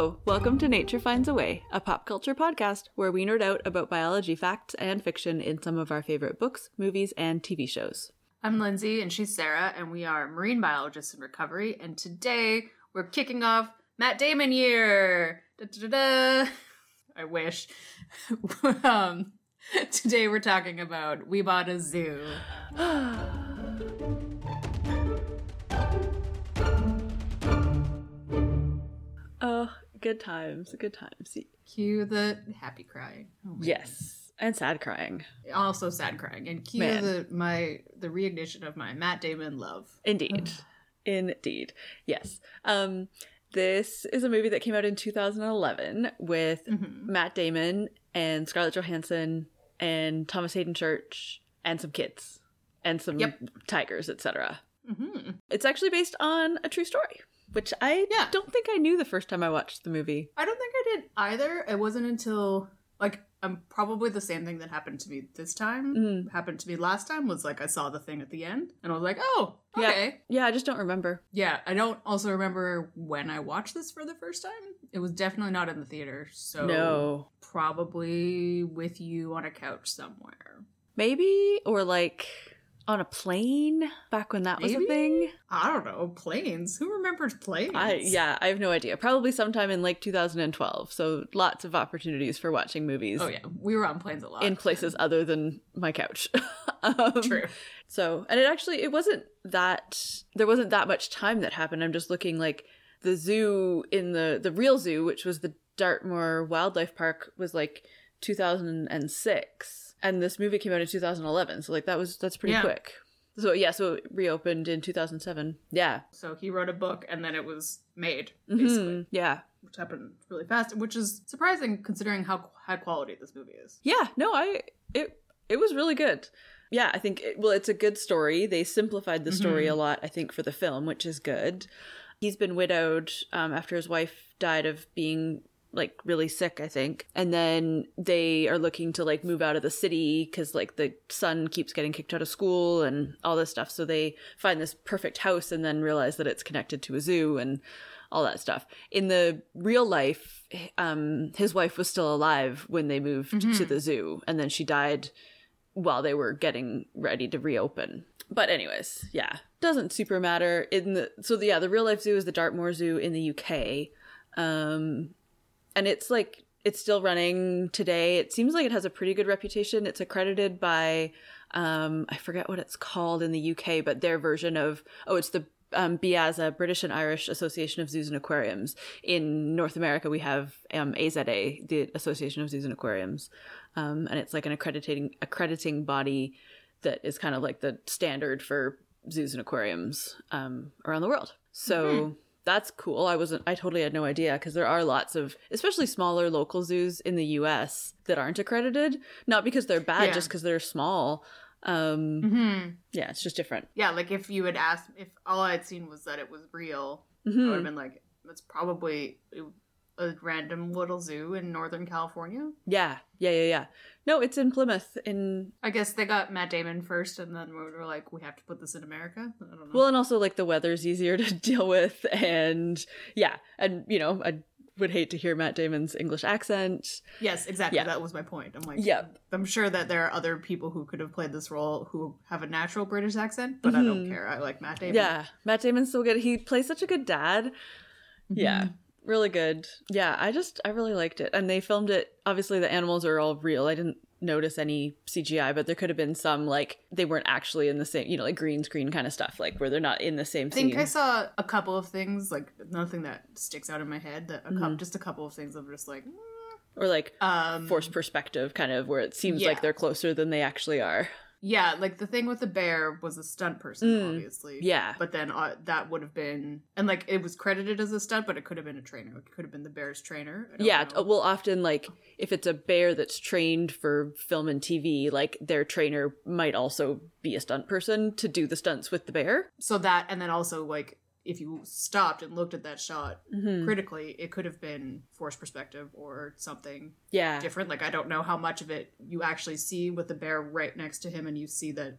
Hello, welcome to Nature Finds a Way, a pop culture podcast where we nerd out about biology facts and fiction in some of our favorite books, movies, and TV shows. I'm Lindsay and she's Sarah, and we are marine biologists in recovery. And today we're kicking off Matt Damon year. Da-da-da-da. I wish. um, today we're talking about We Bought a Zoo. Oh, good times, good times. Cue the happy crying. Oh Yes, and sad crying. Also sad crying. And cue Man. the my the reignition of my Matt Damon love. Indeed. Indeed. Yes. Um this is a movie that came out in 2011 with Mhm. Matt Damon and Scarlett Johansson and Thomas Haden Church and some kids and some Yep. tigers, etc. hmm It's actually based on a true story, which I Yeah. don't think I knew the first time I watched the movie. I don't think I did either. It wasn't until like um probably the same thing that happened to me this time Mm. happened to me last time was like I saw the thing at the end and I was like, oh, Yeah. okay. Yeah, I just don't remember. Yeah, I don't also remember when I watched this for the first time. It was definitely not in the theater, so No. probably with you on a couch somewhere. Maybe or like on a plane back when that was a thing. I don't know planes. Who remembers planes? I yeah, I have no idea. Probably sometime in like 2012. So lots of opportunities for watching movies Oh yeah, we were on planes a lot in places other than my couch. um, True. So, and it actually it wasn't that there wasn't that much time that happened. I'm just looking like the zoo in the the real zoo, which was the Dartmoor Wildlife Park, was like 2006, and this movie came out in 2011. So like that was that's pretty Yeah. quick. So yeah, so it reopened in 2007. Yeah, So he wrote a book and then it was made basically. Mhm. yeah, which happened really fast, which is surprising considering how high quality this movie is. yeah. No, I it it was really good. Yeah, I think it, well, it's a good story. They simplified the story Mhm. a lot, I think, for the film, which is good. He's been widowed um, after his wife died of being like really sick, I think, and then they are looking to like move out of the city because like the son keeps getting kicked out of school and all this stuff. So they find this perfect house and then realize that it's connected to a zoo and all that stuff. In the real life, um, his wife was still alive when they moved to Mhm. the zoo, and then she died while they were getting ready to reopen. But anyways, yeah, doesn't super matter. In the so the, yeah, the real life zoo is the Dartmoor Zoo in the UK, um, and it's like it's still running today. It seems like it has a pretty good reputation. It's accredited by um, I forget what it's called in the UK, but their version of oh, it's the um, British and Irish Association of Zoos and Aquariums. In North America, we have um, AZA, the Association of Zoos and Aquariums, um, and it's like an accrediting accrediting body that is kind of like the standard for zoos and aquariums um, around the world. So that's cool. I wasn't. I totally had no idea because there are lots of, especially smaller local zoos in the U.S. that aren't accredited. Not because they're bad, Yeah. just because they're small. Um, Mm-hmm. yeah, it's just different. Yeah, like if you had asked, if all I had seen was that it was real, I would have been like, that's probably a random little zoo in Northern California. Yeah, yeah, yeah, yeah. No, it's in Plymouth. In I guess they got Matt Damon first, and then we were like, we have to put this in America. I don't know. well, and also like the weather's easier to deal with, and yeah, and you know, I would hate to hear Matt Damon's English accent. yes, exactly. yeah. That was my point. I'm like, Yep. I'm sure that there are other people who could have played this role who have a natural British accent, but I don't Mhm. care. I like Matt Damon. Yeah, Matt Damon's so good. He plays such a good dad. Yeah, really good. Yeah, I just I really liked it, and they filmed it. Obviously, the animals are all real. I didn't notice any CGI, but there could have been some like they weren't actually in the same, you know, like green screen kind of stuff, like where they're not in the same I think scene. I saw a couple of things, like nothing that sticks out in my head. That a Mm-hmm. couple, just a couple of things. I'm just like, mm, or like um, forced perspective, kind of where it seems like they're closer than they actually are. Yeah, like the thing with the bear was a stunt person, Mm, obviously. Yeah, But then uh, that would have been, and like it was credited as a stunt, but it could have been a trainer. It could have been the bear's trainer. Yeah. know. Well, often like if it's a bear that's trained for film and TV, like their trainer might also be a stunt person to do the stunts with the bear. So that, and then also like if you stopped and looked at that shot Mhm. critically, it could have been forced perspective or something Yeah, different. Like I don't know how much of it you actually see with the bear right next to him, and you see that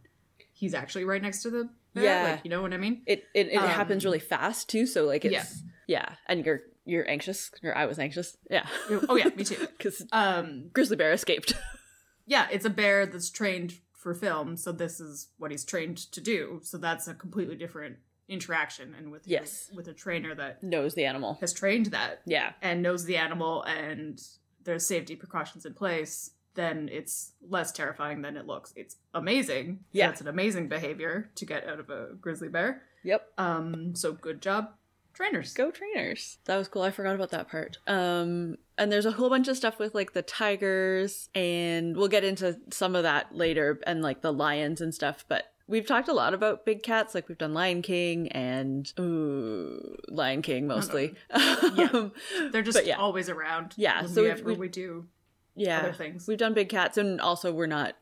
he's actually right next to the bear. Yeah. like, you know what I mean? it it, it Um, happens really fast too so like it's yeah. and you're you're anxious, or I was anxious. Yeah, oh yeah, me too. because Um, grizzly bear escaped. yeah, it's a bear that's trained for film, so this is what he's trained to do. So that's a completely different interaction, and with Yes. with a trainer that Knows the animal. has trained that Yeah, and knows the animal and there's safety precautions in place, then it's less terrifying than it looks. It's amazing. Yeah. it's an amazing behavior to get out of a grizzly bear. yep. Um, so good job, trainers. Go trainers. That was cool. I forgot about that part. Um and there's a whole bunch of stuff with like the tigers and we'll get into some of that later and like the lions and stuff, but we've talked a lot about big cats like we've done Lion King and ooh, Lion King mostly. Um, They're just yeah. always around. Yeah, so whenever we've- we do yeah. other things. We've done big cats and also we're not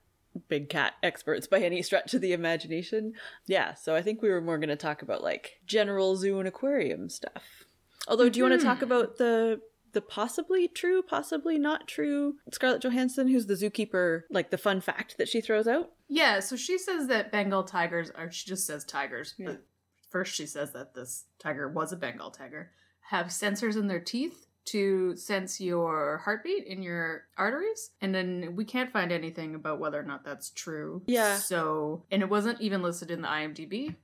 big cat experts by any stretch of the imagination. Yeah, so I think we were more going to talk about like general zoo and aquarium stuff. Although do you want to talk Mhm. about the the possibly true, possibly not true Scarlett Johansson who's the zookeeper, like the fun fact that she throws out? Yeah, so she says that Bengal tigers, or she just says tigers, Yeah. but first she says that this tiger was a Bengal tiger, have sensors in their teeth to sense your heartbeat in your arteries. And then we can't find anything about whether or not that's true. Yeah. So, and it wasn't even listed in the IMDb.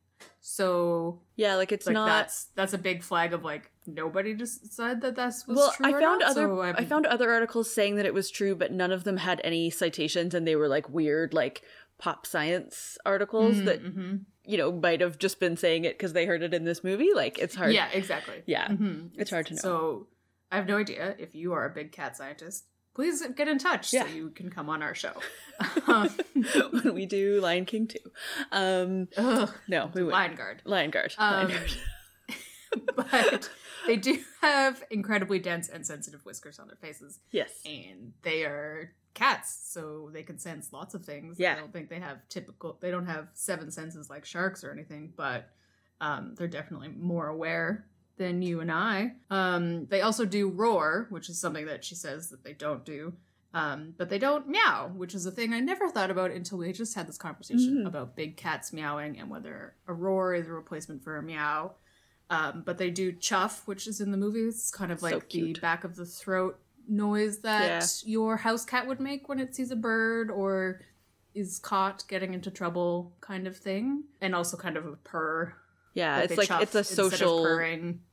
So, Yeah, like it's like not that's that's a big flag of like nobody just said that that's was well, true. I or found not, other so I'm- found other articles saying that it was true, but none of them had any citations, and they were like weird, like pop science articles Mhm, that mhm. you know might have just been saying it because they heard it in this movie. Like it's hard. Yeah, exactly. Yeah. Mhm. It's hard to know. So I have no idea if you are a big cat scientist. Please get in touch Yeah. so you can come on our show. When we do Lion King 2. Um, ugh, no, we would. Lion Guard. Lion Guard. Um, Lion Guard. but they do have incredibly dense and sensitive whiskers on their faces, Yes. and they are cats, so they can sense lots of things. Yeah. I don't think they have typical. They don't have seven senses like sharks or anything, but um, they're definitely more aware than you and I. Um, they also do roar, which is something that she says that they don't do. Um, but they don't meow, which is a thing I never thought about until we just had this conversation Mhm. about big cats meowing and whether a roar is a replacement for a meow. Um, but they do chuff, which is in the movie. It's kind of So like the back of the throat noise that your house cat would make when it sees a bird or is caught getting into trouble, kind of thing. And also kind of a purr. Yeah, it's like it's a social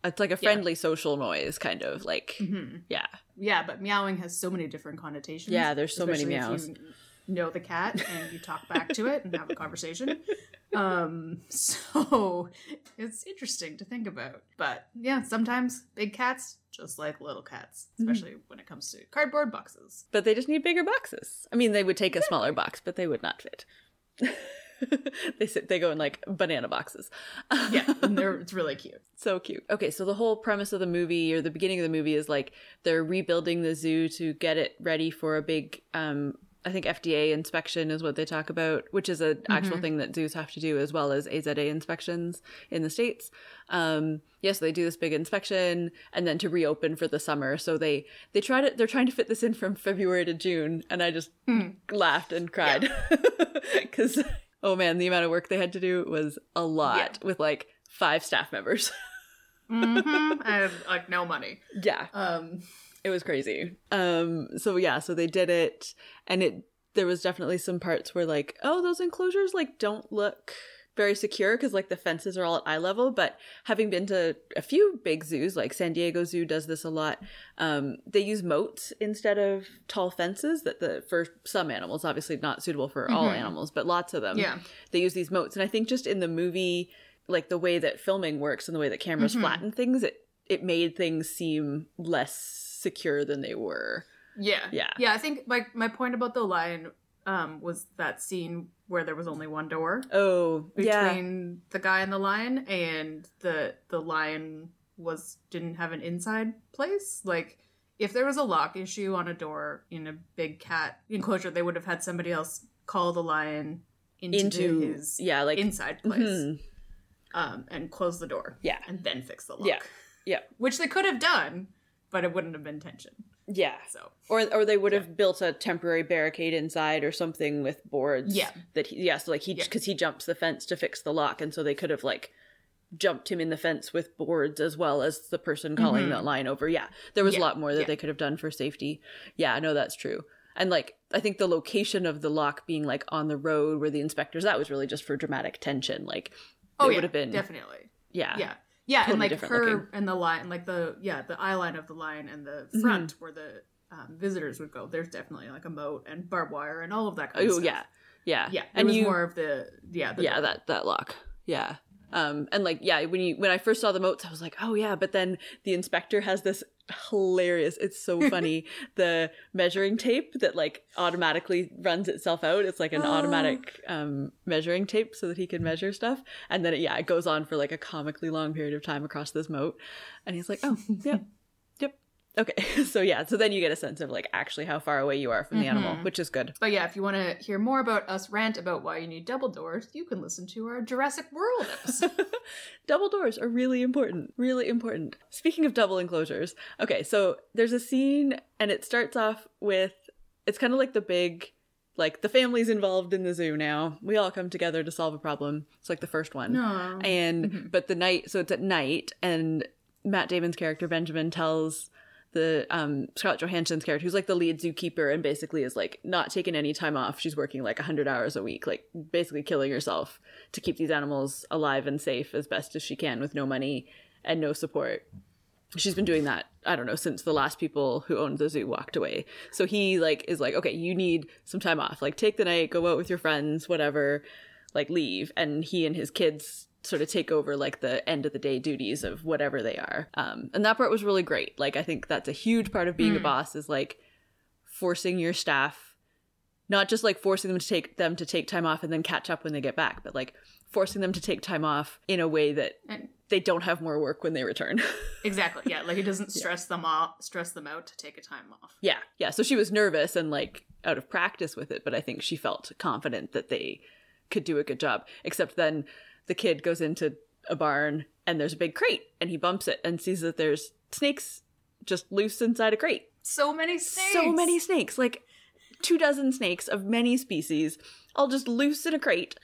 it's like a Yeah. friendly social noise kind of like Mhm. yeah. Yeah, but meowing has so many different connotations. Yeah, there's so many meows. you know the cat and you talk back to it and have a conversation. Um, so it's interesting to think about. But yeah, sometimes big cats just like little cats, Mm-hmm. especially when it comes to cardboard boxes. But they just need bigger boxes. I mean, they would take a smaller box, but they would not fit. they sit they go in like banana boxes. Yeah, and they're it's really cute. So cute. Okay, so the whole premise of the movie or the beginning of the movie is like they're rebuilding the zoo to get it ready for a big um I think FDA inspection is what they talk about, which is an actual thing that zoos have to do as well as AZA inspections in the states. Um yes, they do this big inspection and then to reopen for the summer. So they they try to they're trying to fit this in from February to June and I just Hmm. laughed and cried cuz oh man, the amount of work they had to do was a lot with like five staff members. mm-hmm. And like no money. yeah. Um, it was crazy um so yeah so they did it and it there was definitely some parts where like oh those enclosures like don't look very secure because like the fences are all at eye level but having been to a few big zoos like san diego zoo does this a lot um they use moats instead of tall fences that the for some animals obviously not suitable for all Mhm. animals but lots of them yeah. they use these moats and i think just in the movie like the way that filming works and the way that cameras Mhm. flatten things it it made things seem less secure than they were Yeah. Yeah. Yeah, I think like my point about the lion um was that scene where there was only one door oh yeah between the guy and the lion and the the lion was didn't have an inside place. Like if there was a lock issue on a door in a big cat enclosure, they would have had somebody else call the lion into, into his yeah like inside place mhm. um, and close the door. Yeah. And then fix the lock. Yeah. Yeah. Which they could have done, but it wouldn't have been tension. yeah So or or they would have built a temporary barricade inside or something with boards Yeah. that he, yeah so like he Yeah. because he jumps the fence to fix the lock and so they could have like jumped him in the fence with boards as well as the person calling Mhm. that line over. Yeah, there was Yeah, a lot more that yeah. they could have done for safety. Yeah, no, that's true. And like, I think the location of the lock being like on the road where the inspectors, that was really just for dramatic tension. Like, Oh it yeah, would have been, definitely. yeah, Yeah. Yeah, and like her looking. and the line, like the yeah, the eye line of the line and the Mm-hmm. front where the um, visitors would go. There's definitely like a moat and barbed wire and all of that kind of Oh stuff. yeah, yeah, yeah. It And was you, more of the yeah, the yeah, that that lock, yeah. Um, and like, yeah, when you when I first saw the moats, I was like, oh yeah. But then the inspector has this hilarious. It's so funny. the measuring tape that like automatically runs itself out. It's like an Oh. automatic um measuring tape so that he can measure stuff. And then it, yeah, it goes on for like a comically long period of time across this moat. And he's like, oh yeah. Okay, so yeah, so then you get a sense of like actually how far away you are from the animal, Mhm. which is good. But yeah, if you want to hear more about us rant about why you need double doors, you can listen to our Jurassic World episode. double doors are really important really important speaking of double enclosures okay so there's a scene and it starts off with it's kind of like the big like the family's involved in the zoo now we all come together to solve a problem it's like the first one no. and Mhm. but the night so it's at night and matt damon's character benjamin tells the um scarlett johansson's character who's like the lead zookeeper and basically is like not taking any time off. She's working like 100 hours a week like basically killing herself to keep these animals alive and safe as best as she can with no money and no support. She's been doing that i don't know since the last people who owned the zoo walked away. So he like is like okay you need some time off. Like take the night go out with your friends whatever like leave. And he and his kids sort of take over like the end of the day duties of whatever they are. Um and that part was really great. Like i think that's a huge part of being a Mm. boss is like forcing your staff not just like forcing them to take them to take time off and then catch up when they get back but like forcing them to take time off in a way that And they don't have more work when they return. Exactly, yeah, like it doesn't stress them off, stress them out to take a time off. yeah. Yeah. So she was nervous and like out of practice with it but i think she felt confident that they could do a good job except then the kid goes into a barn and there's a big crate and he bumps it and sees that there's snakes just loose inside a crate So many snakes. so many snakes like two dozen snakes of many species all just loose in a crate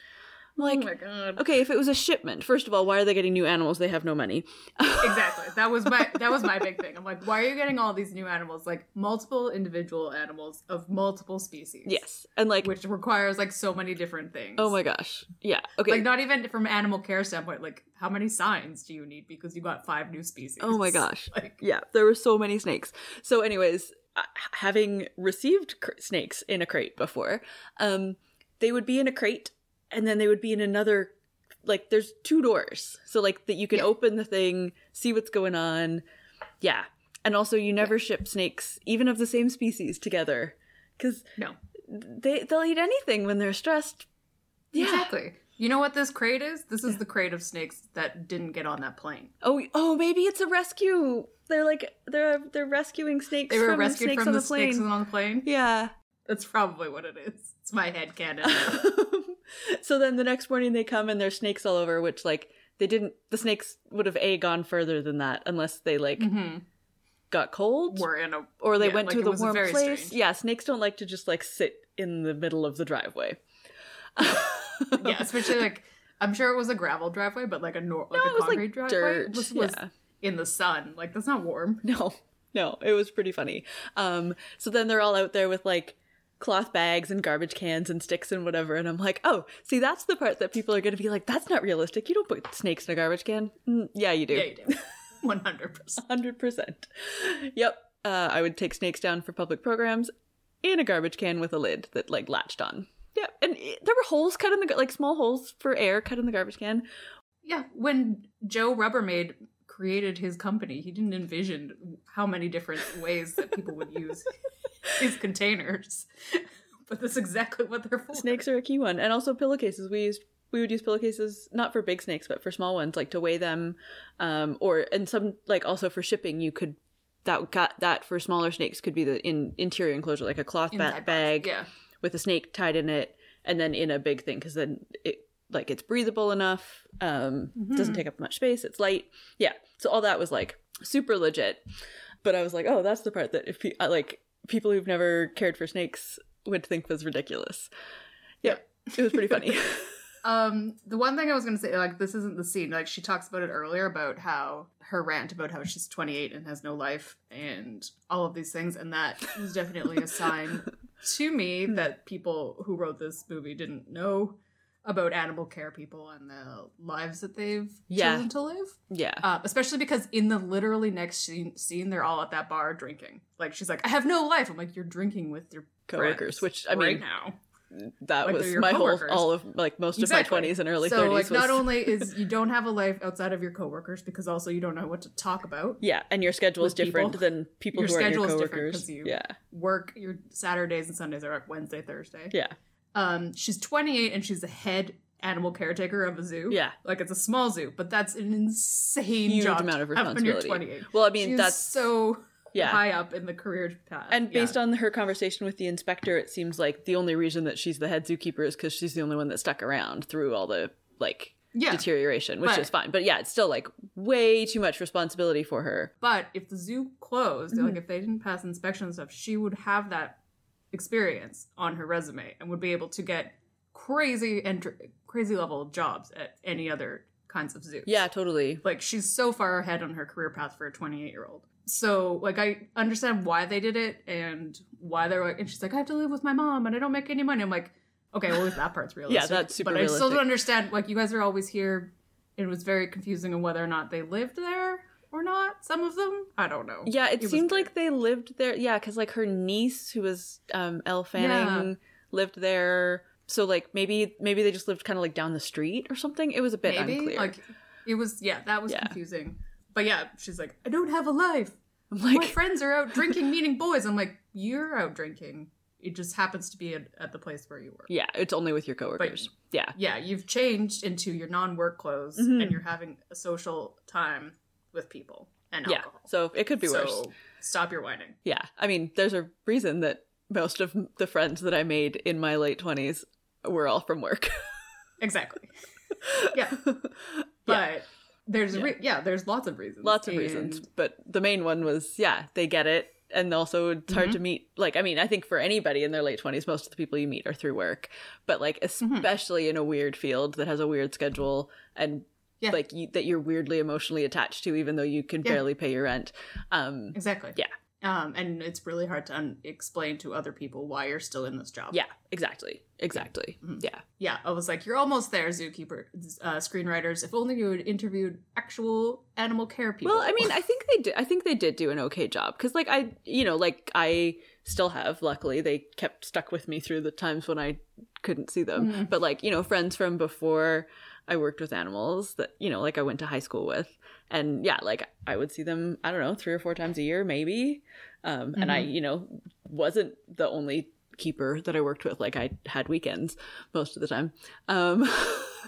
like oh my god. okay if it was a shipment first of all why are they getting new animals they have no money exactly. That was my that was my big thing. I'm like, why are you getting all these new animals? Like multiple individual animals of multiple species. yes and like Which requires like so many different things. oh my gosh yeah okay Like not even from animal care standpoint, like how many signs do you need because you got five new species? Oh my gosh. Like yeah there were so many snakes so anyways uh, having received cr- snakes in a crate before um they would be in a crate and then they would be in another like there's two doors so like that you can Yeah. open the thing see what's going on yeah and also you never ship snakes even of the same species together because no. they they'll eat anything when they're stressed yeah Exactly. You know what this crate is? This is the crate of snakes that didn't get on that plane. oh oh maybe it's a rescue they're like they're they're rescuing snakes They were from rescued snakes from on the the plane snakes on the plane. yeah That's probably what it is. It's my head canon. so then the next morning they come and there's snakes all over, which like they didn't. The snakes would have a gone further than that unless they like mm-hmm. got cold We're in a or they yeah, went like, to the was warm place. strange. Yeah, snakes don't like to just like sit in the middle of the driveway. yeah, especially like I'm sure it was a gravel driveway, but like a nor- like no, a was concrete like driveway. dirt. This was yeah. in the sun. Like that's not warm. No, no, it was pretty funny. Um, so then they're all out there with like cloth bags and garbage cans and sticks and whatever, and I'm like, oh, see, that's the part that people are going to be like, that's not realistic. You don't put snakes in a garbage can. Mm, yeah, you do. Yeah, you do. One hundred percent. Hundred percent. Yep. Uh, I would take snakes down for public programs in a garbage can with a lid that like latched on. Yeah, and it, there were holes cut in the like small holes for air cut in the garbage can. Yeah, when Joe Rubbermaid created his company, he didn't envision how many different ways that people would use his containers. But that's exactly what they're for. Snakes are a key one, and also pillowcases. We used we would use pillowcases not for big snakes, but for small ones, like to weigh them, um, or and some like also for shipping. You could that got that for smaller snakes could be the in interior enclosure, like a cloth ba- bag. Yeah. with a snake tied in it and then in a big thing because then it like it's breathable enough um doesn't Mhm. take up much space it's light. Yeah so all that was like super legit. But i was like oh that's the part that if pe- uh, like people who've never cared for snakes would think was ridiculous. Yeah it was pretty funny. Um, the one thing I was gonna say, like, this isn't the scene. Like, she talks about it earlier about how her rant about how she's 28 and has no life and all of these things, and that was definitely a sign to me that people who wrote this movie didn't know about animal care people and the lives that they've Yeah. chosen to live. Yeah. Uh, especially because in the literally next scene, scene, they're all at that bar drinking. Like she's like, "I have no life." I'm like, "You're drinking with your Coworkers, which I right mean, now." that like was my whole all of like most Exactly. of my 20s and early so 30s like, was not only is you don't have a life outside of your coworkers because also you don't know what to talk about. yeah, and your schedule is with people. different than people Your who aren't your schedule is different because you- Yeah. Work your Saturdays and Sundays are like Wednesday, Thursday. Yeah. Um, she's 28 and she's the head animal caretaker of a zoo. Yeah. like it's a small zoo, but that's an insane Huge job amount of responsibility. when you're responsibility. 28. Well, I mean, She's that's so yeah. high up in the career path. And based yeah. on her conversation with the inspector, it seems like the only reason that she's the head zookeeper is because she's the only one that stuck around through all the like yeah, deterioration, which But- is fine. But yeah, it's still like way too much responsibility for her. but if the zoo closed, Mm-hmm. like if they didn't pass inspection and stuff, she would have that experience on her resume and would be able to get crazy and crazy level jobs at any other kinds of zoos. Yeah, totally. like she's so far ahead on her career path for a 28 year old so like i understand why they did it and why they're like and she's like i have to live with my mom and i don't make any money. I'm like okay well at that part's realistic. yeah, that's super but i still don't understand like you guys are always here. It was very confusing on whether or not they lived there some of them i don't know Yeah, it, was seemed like they lived there. Yeah, because like her niece, who was um, Elle Fanning, lived there. So like maybe maybe they just lived kind of like down the street or something. It was a bit maybe unclear. like it was yeah that was Yeah. confusing but yeah she's like i don't have a life I'm like, my friends are out drinking meeting boys i'm like you're out drinking it just happens to be at, at the place where you work yeah, it's only with your coworkers. yeah, yeah you've changed into your non-work clothes Mhm. and you're having a social time with people and yeah. alcohol So it could be so worse. stop your whining Yeah, I mean, there's a reason that most of the friends that I made in my late twenties were all from work. exactly yeah but there's a re- yeah there's lots of reasons Lots of reasons, but the main one was yeah, they get it, and also it's hard Mhm. to meet. Like, I mean, I think for anybody in their late twenties, most of the people you meet are through work, but like Mm-hmm. especially in a weird field that has a weird schedule and. Yeah. Like you, that you're weirdly emotionally attached to, even though you can Yeah. barely pay your rent. Um, exactly Yeah. um and it's really hard to un- explain to other people why you're still in this job yeah, exactly, exactly. Mhm. Yeah, Yeah, I was like, you're almost there, zookeeper uh, screenwriters. If only you had interviewed actual animal care people. Well, I mean, I think they did. I think they did do an okay job because, like, I, you know, like I still have. Luckily, they kept stuck with me through the times when I couldn't see them. Mhm. But like, you know, friends from before I worked with animals that you know, like I went to high school with, and yeah, like I would see them. I don't know, three or four times a year, maybe. Um, and I, you know, wasn't the only keeper that I worked with. Like I had weekends most of the time. Um,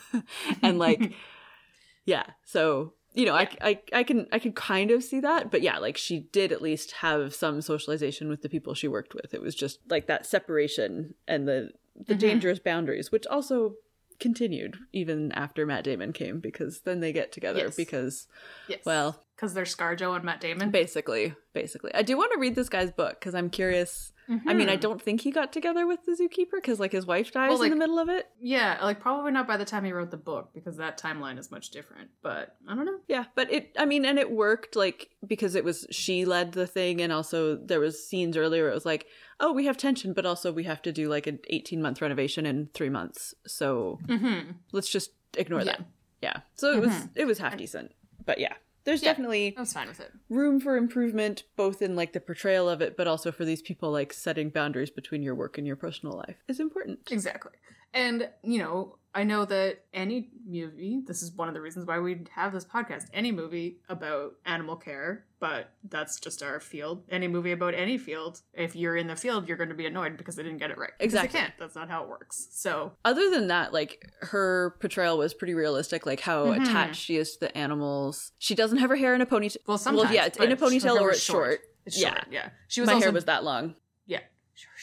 and like yeah so you know I, I i can i can kind of see that but yeah like she did at least have some socialization with the people she worked with it was just like that separation and the the Mhm. dangerous boundaries which also continued even after matt damon came because then they get together Yes. because yes. well because they're ScarJo and Matt Damon. basically basically i do want to read this guy's book because i'm curious i mean i Mhm. don't think he got together with the zookeeper because like his wife dies Well, in the middle of it Yeah, like probably not by the time he wrote the book because that timeline is much different. But I don't know. Yeah, but it I mean and it worked like because it was she led the thing and also there was scenes earlier where it was like, "Oh, we have tension, but also we have to do like an 18-month renovation in 3 months." So, Mm-hmm. let's just ignore Yeah. that. Yeah. So it was Mhm. it was half decent. But yeah, there's Yeah. definitely I was fine with it. room for improvement both in like the portrayal of it but also for these people like setting boundaries between your work and your personal life is important. Exactly. And, you know, I know that any movie, this is one of the reasons why we have this podcast, any movie about animal care, but that's just our field. Any movie about any field, if you're in the field, you're going to be annoyed because they didn't get it right. Exactly. Can't. That's not how it works. So, other than that, like her portrayal was pretty realistic, like how Mhm. attached she is to the animals. She doesn't have her hair in a ponytail. well, sometimes. yeah, it's in a ponytail or it's short. It's Yeah. short. Yeah. She was My also, hair was that long.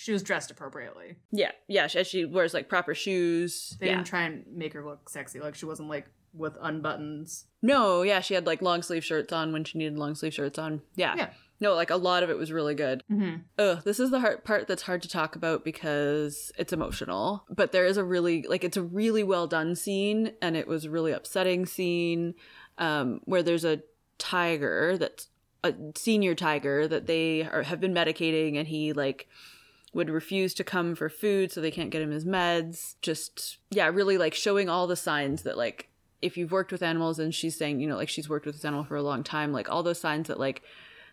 She was dressed appropriately. Yeah, yeah. She, she wears like proper shoes. They yeah. didn't try and make her look sexy. Like, she wasn't like with unbuttons. No, yeah, she had like long sleeve shirts on when she needed long sleeve shirts on. Yeah. Yeah. no, like a lot of it was really good. Mm-hmm. Ugh, this is the hard part that's hard to talk about because it's emotional. But there is a really like it's a really well done scene, and it was a really upsetting scene um, where there's a tiger that's a senior tiger that they are, have been medicating, and he like would refuse to come for food, so they can't get him his meds. Just yeah, really like showing all the signs that like if you've worked with animals, and she's saying you know like she's worked with this animal for a long time, like all those signs that like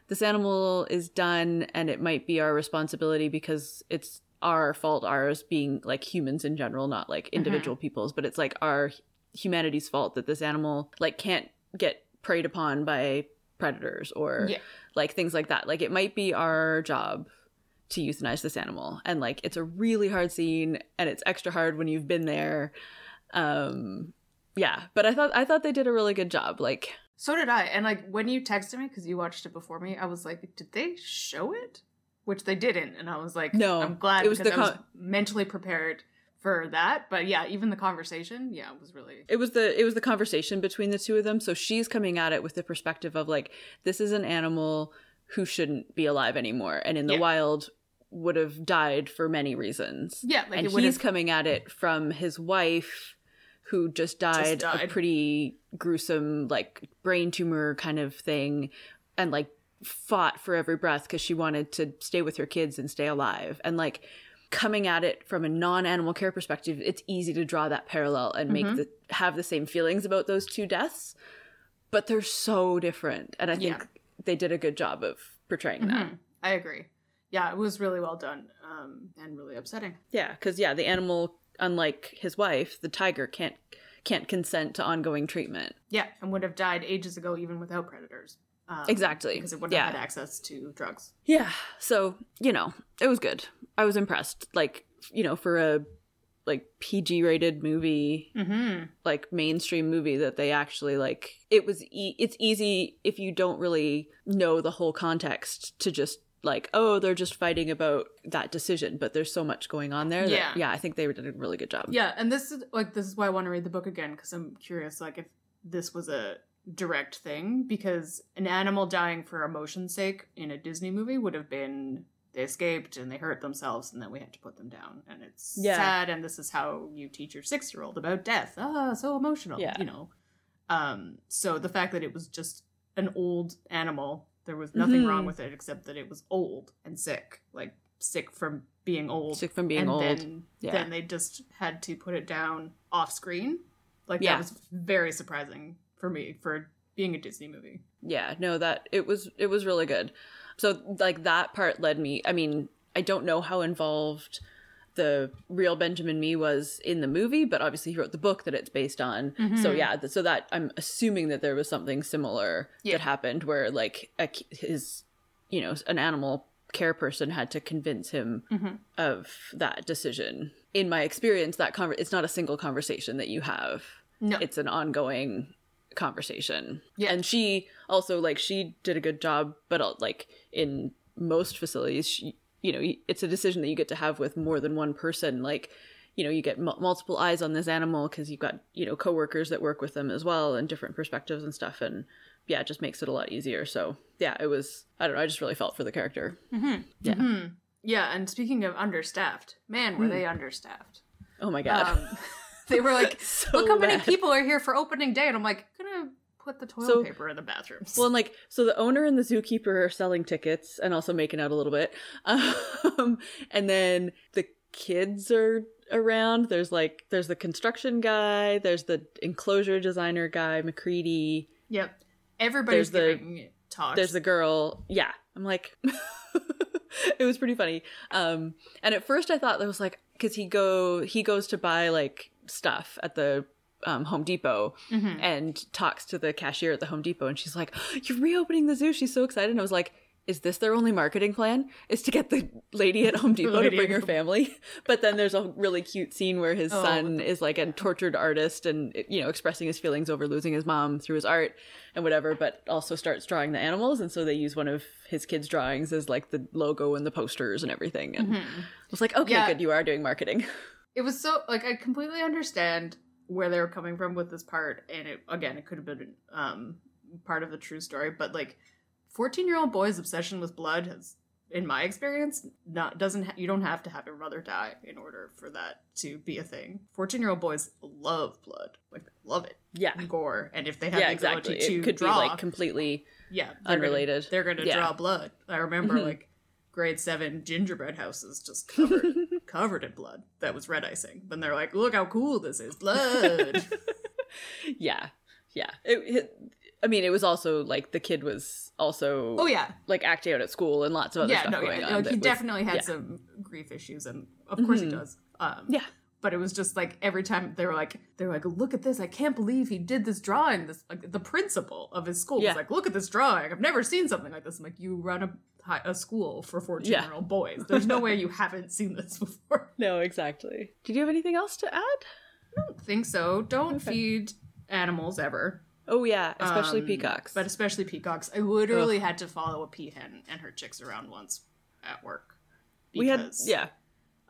this animal is done and it might be our responsibility because it's our fault ours being like humans in general not like mm-hmm. individual people's but it's like our humanity's fault that this animal like can't get preyed upon by predators or Yeah. like things like that like it might be our job to euthanize this animal and like it's a really hard scene and it's extra hard when you've been there um yeah but i thought i thought they did a really good job like So did I. And like when you texted me because you watched it before me, I was like, did they show it? Which they didn't, and I was like, No, I'm glad it was because the I was mentally prepared for that. But yeah, even the conversation, yeah, it was really it was the it was the conversation between the two of them so she's coming at it with the perspective of like this is an animal who shouldn't be alive anymore and in the Yeah. wild would have died for many reasons yeah, like and he's coming at it from his wife who just died, a died. pretty gruesome like brain tumor kind of thing and like fought for every breath because she wanted to stay with her kids and stay alive and like coming at it from a non-animal care perspective it's easy to draw that parallel and make Mhm. the have the same feelings about those two deaths but they're so different and i think Yeah. They did a good job of portraying that Mhm. I agree. Yeah, it was really well done um, and really upsetting. Yeah, because yeah, the animal, unlike his wife, the tiger can't can't consent to ongoing treatment. Yeah, and would have died ages ago even without predators. Um, Exactly. Because it wouldn't Yeah. have had access to drugs. Yeah, so you know, it was good. I was impressed. Like you know, for a like PG rated movie, Mm-hmm. like mainstream movie that they actually like. It was e- it's easy if you don't really know the whole context to just like oh they're just fighting about that decision but there's so much going on there that, Yeah. yeah i think they did a really good job Yeah, and this is like this is why I want to read the book again because I'm curious, like if this was a direct thing because an animal dying for emotion's sake in a Disney movie would have been they escaped and they hurt themselves and then we had to put them down and it's Yeah. sad and this is how you teach your six year old about death ah so emotional Yeah. you know um so the fact that it was just an old animal there was nothing Mhm. wrong with it except that it was old and sick like sick from being old sick from being and old then Yeah. then they just had to put it down off screen. Like Yeah. that was very surprising for me for being a Disney movie. yeah no that it was it was really good so like that part led me i mean i don't know how involved the real benjamin mee was in the movie but obviously he wrote the book that it's based on so Mhm. yeah so that i'm assuming that there was something similar Yeah. that happened where like a, his you know an animal care person had to convince him Mhm. of that decision in my experience that conver- it's not a single conversation that you have No, it's an ongoing conversation Yeah. and she also like she did a good job but uh, like in most facilities she, you know it's a decision that you get to have with more than one person like you know you get mul multiple eyes on this animal because you've got you know coworkers that work with them as well and different perspectives and stuff and yeah it just makes it a lot easier so yeah it was i don't know i just really felt for the character hmm Yeah. hmm yeah. And speaking of understaffed, man, were Hmm. they understaffed? oh my god Um, they were like, so look how many bad. people are here for opening day, and I'm like, gonna put the toilet So- paper in the bathrooms. Well, and like, so the owner and the zookeeper are selling tickets and also making out a little bit. Um, and then the kids are around. There's like, there's the construction guy, there's the enclosure designer guy, McCready, yep, everybody's there's the- talks. there's the girl. Yeah. I'm like, it was pretty funny. Um, and at first I thought that was like, cause he go, he goes to buy like stuff at the um, Home Depot Mhm. and talks to the cashier at the Home Depot and she's like, You're reopening the zoo. She's so excited. And I was like, Is this their only marketing plan? Is to get the lady at Home Depot to bring her family? But then there's a really cute scene where his Oh, son is like a tortured artist and, you know, expressing his feelings over losing his mom through his art and whatever, but also starts drawing the animals. And so they use one of his kids' drawings as like the logo and the posters and everything. And Mhm. I was like, Okay, Yeah. good. You are doing marketing. it was so like I completely understand where they were coming from with this part, and it again it could have been um part of the true story, but like 14 year old boy's obsession with blood has in my experience not doesn't ha- you don't have to have your mother die in order for that to be a thing 14 year old boys love blood like love it Yeah. and gore and if they have Yeah, the exactly. ability to It could draw be like completely yeah they're gonna- unrelated. they're gonna Yeah. draw blood i remember Mhm. like grade 7 gingerbread houses just covered covered in blood that was red icing but they're like look how cool this is blood yeah. Yeah. It, it, I mean, it was also like the kid was also oh yeah like acting out at school and lots of other yeah stuff no going yeah on. that he was- definitely had yeah. some grief issues and of course he Mhm. does um Yeah. but it was just like every time they were like they were like look at this i can't believe he did this drawing this like the principal of his school Yeah. was like look at this drawing i've never seen something like this i'm like you run a hi- a school for 14 year old boys there's no way you haven't seen this before No, exactly. Did you have anything else to add? i don't think so don't Okay. feed animals ever Oh yeah, especially Um, peacocks. but especially peacocks i literally had to follow a peahen and her chicks around once at work we had because, yeah,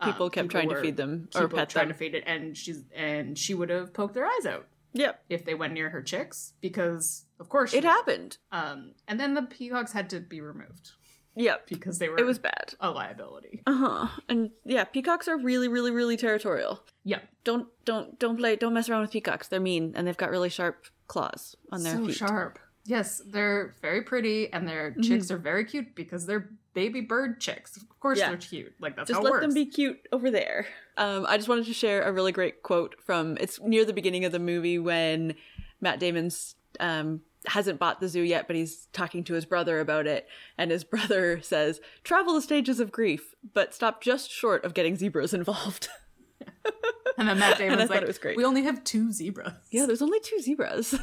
um, people kept trying to feed them or people pet trying them. to feed it and she's and she would have poked their eyes out Yep, if they went near her chicks because of course it happened. um and then the peacocks had to be removed Yep, because they were it was bad. a liability Uh huh. And yeah, peacocks are really, really, really territorial. yeah Don't don't don't play. Don't mess around with peacocks. They're mean and they've got really sharp claws on their feet. so feet. sharp yes they're very pretty and their Mm-hmm. chicks are very cute because they're baby bird chicks of course Yeah. they're cute like that's just how let works them be cute over there. Um, I just wanted to share a really great quote from it's near the beginning of the movie when Matt Damon's um hasn't bought the zoo yet, but he's talking to his brother about it, and his brother says, "Travel the stages of grief, but stop just short of getting zebras involved." and then Matt And I Damon's thought like it was great. we only have two zebras yeah, there's only two zebras.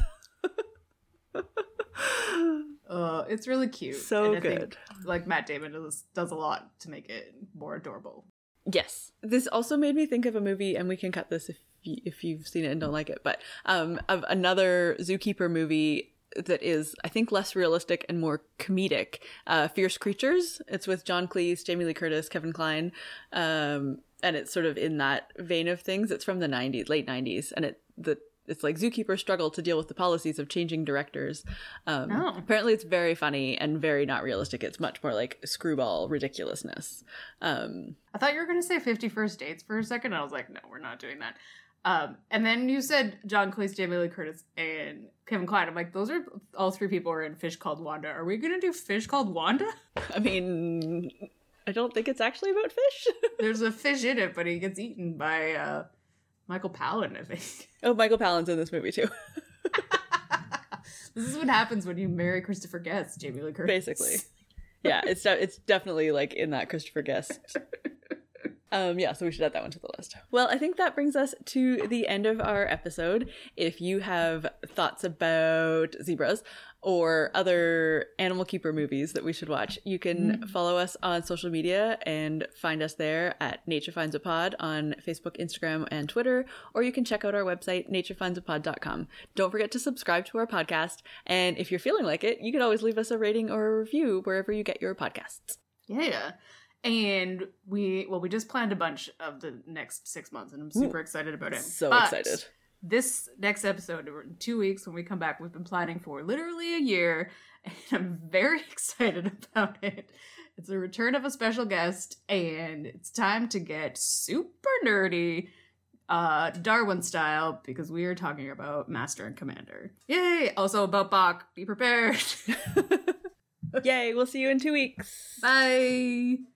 uh it's really cute So and I think, good. like Matt Damon does does a lot to make it more adorable Yes. This also made me think of a movie, and we can cut this if you, if you've seen it and don't like it, but um, of another zookeeper movie that is, I think, less realistic and more comedic. Uh, Fierce Creatures. It's with John Cleese, Jamie Lee Curtis, Kevin Kline, um, and it's sort of in that vein of things. It's from the '90s, late '90s, and it the it's like zookeepers struggle to deal with the policies of changing directors. Um, Oh. Apparently, it's very funny and very not realistic. It's much more like screwball ridiculousness. Um, I thought you were going to say 50 First Dates for a second. I was like, no, we're not doing that. Um, and then you said John Cleese, Jamie Lee Curtis, and Kevin Kline. I'm like, those are all three people are in Fish Called Wanda. Are we going to do Fish Called Wanda? I mean, I don't think it's actually about fish. There's a fish in it, but he gets eaten by uh, Michael Palin, I think. oh, Michael Palin's in this movie too, this is what happens when you marry Christopher Guest, Jamie Lee Curtis. basically. Yeah, it's de- it's definitely like in that Christopher Guest. Um, yeah, so we should add that one to the list. Well, I think that brings us to the end of our episode. If you have thoughts about zebras or other animal keeper movies that we should watch, you can follow us on social media and find us there at Nature Finds a Pod on Facebook, Instagram, and Twitter, or you can check out our website, naturefindsaPod.com. Don't forget to subscribe to our podcast, and if you're feeling like it, you can always leave us a rating or a review wherever you get your podcasts. Yeah. And we, well, we just planned a bunch of the next six months, and I'm super excited about it. So But excited. This next episode, in two weeks when we come back, we've been planning for literally a year, and I'm very excited about it. It's a return of a special guest, and it's time to get super nerdy, uh, Darwin style, because we are talking about Master and Commander. Yay! Also about Bach. Be prepared. Yay, we'll see you in two weeks. Bye.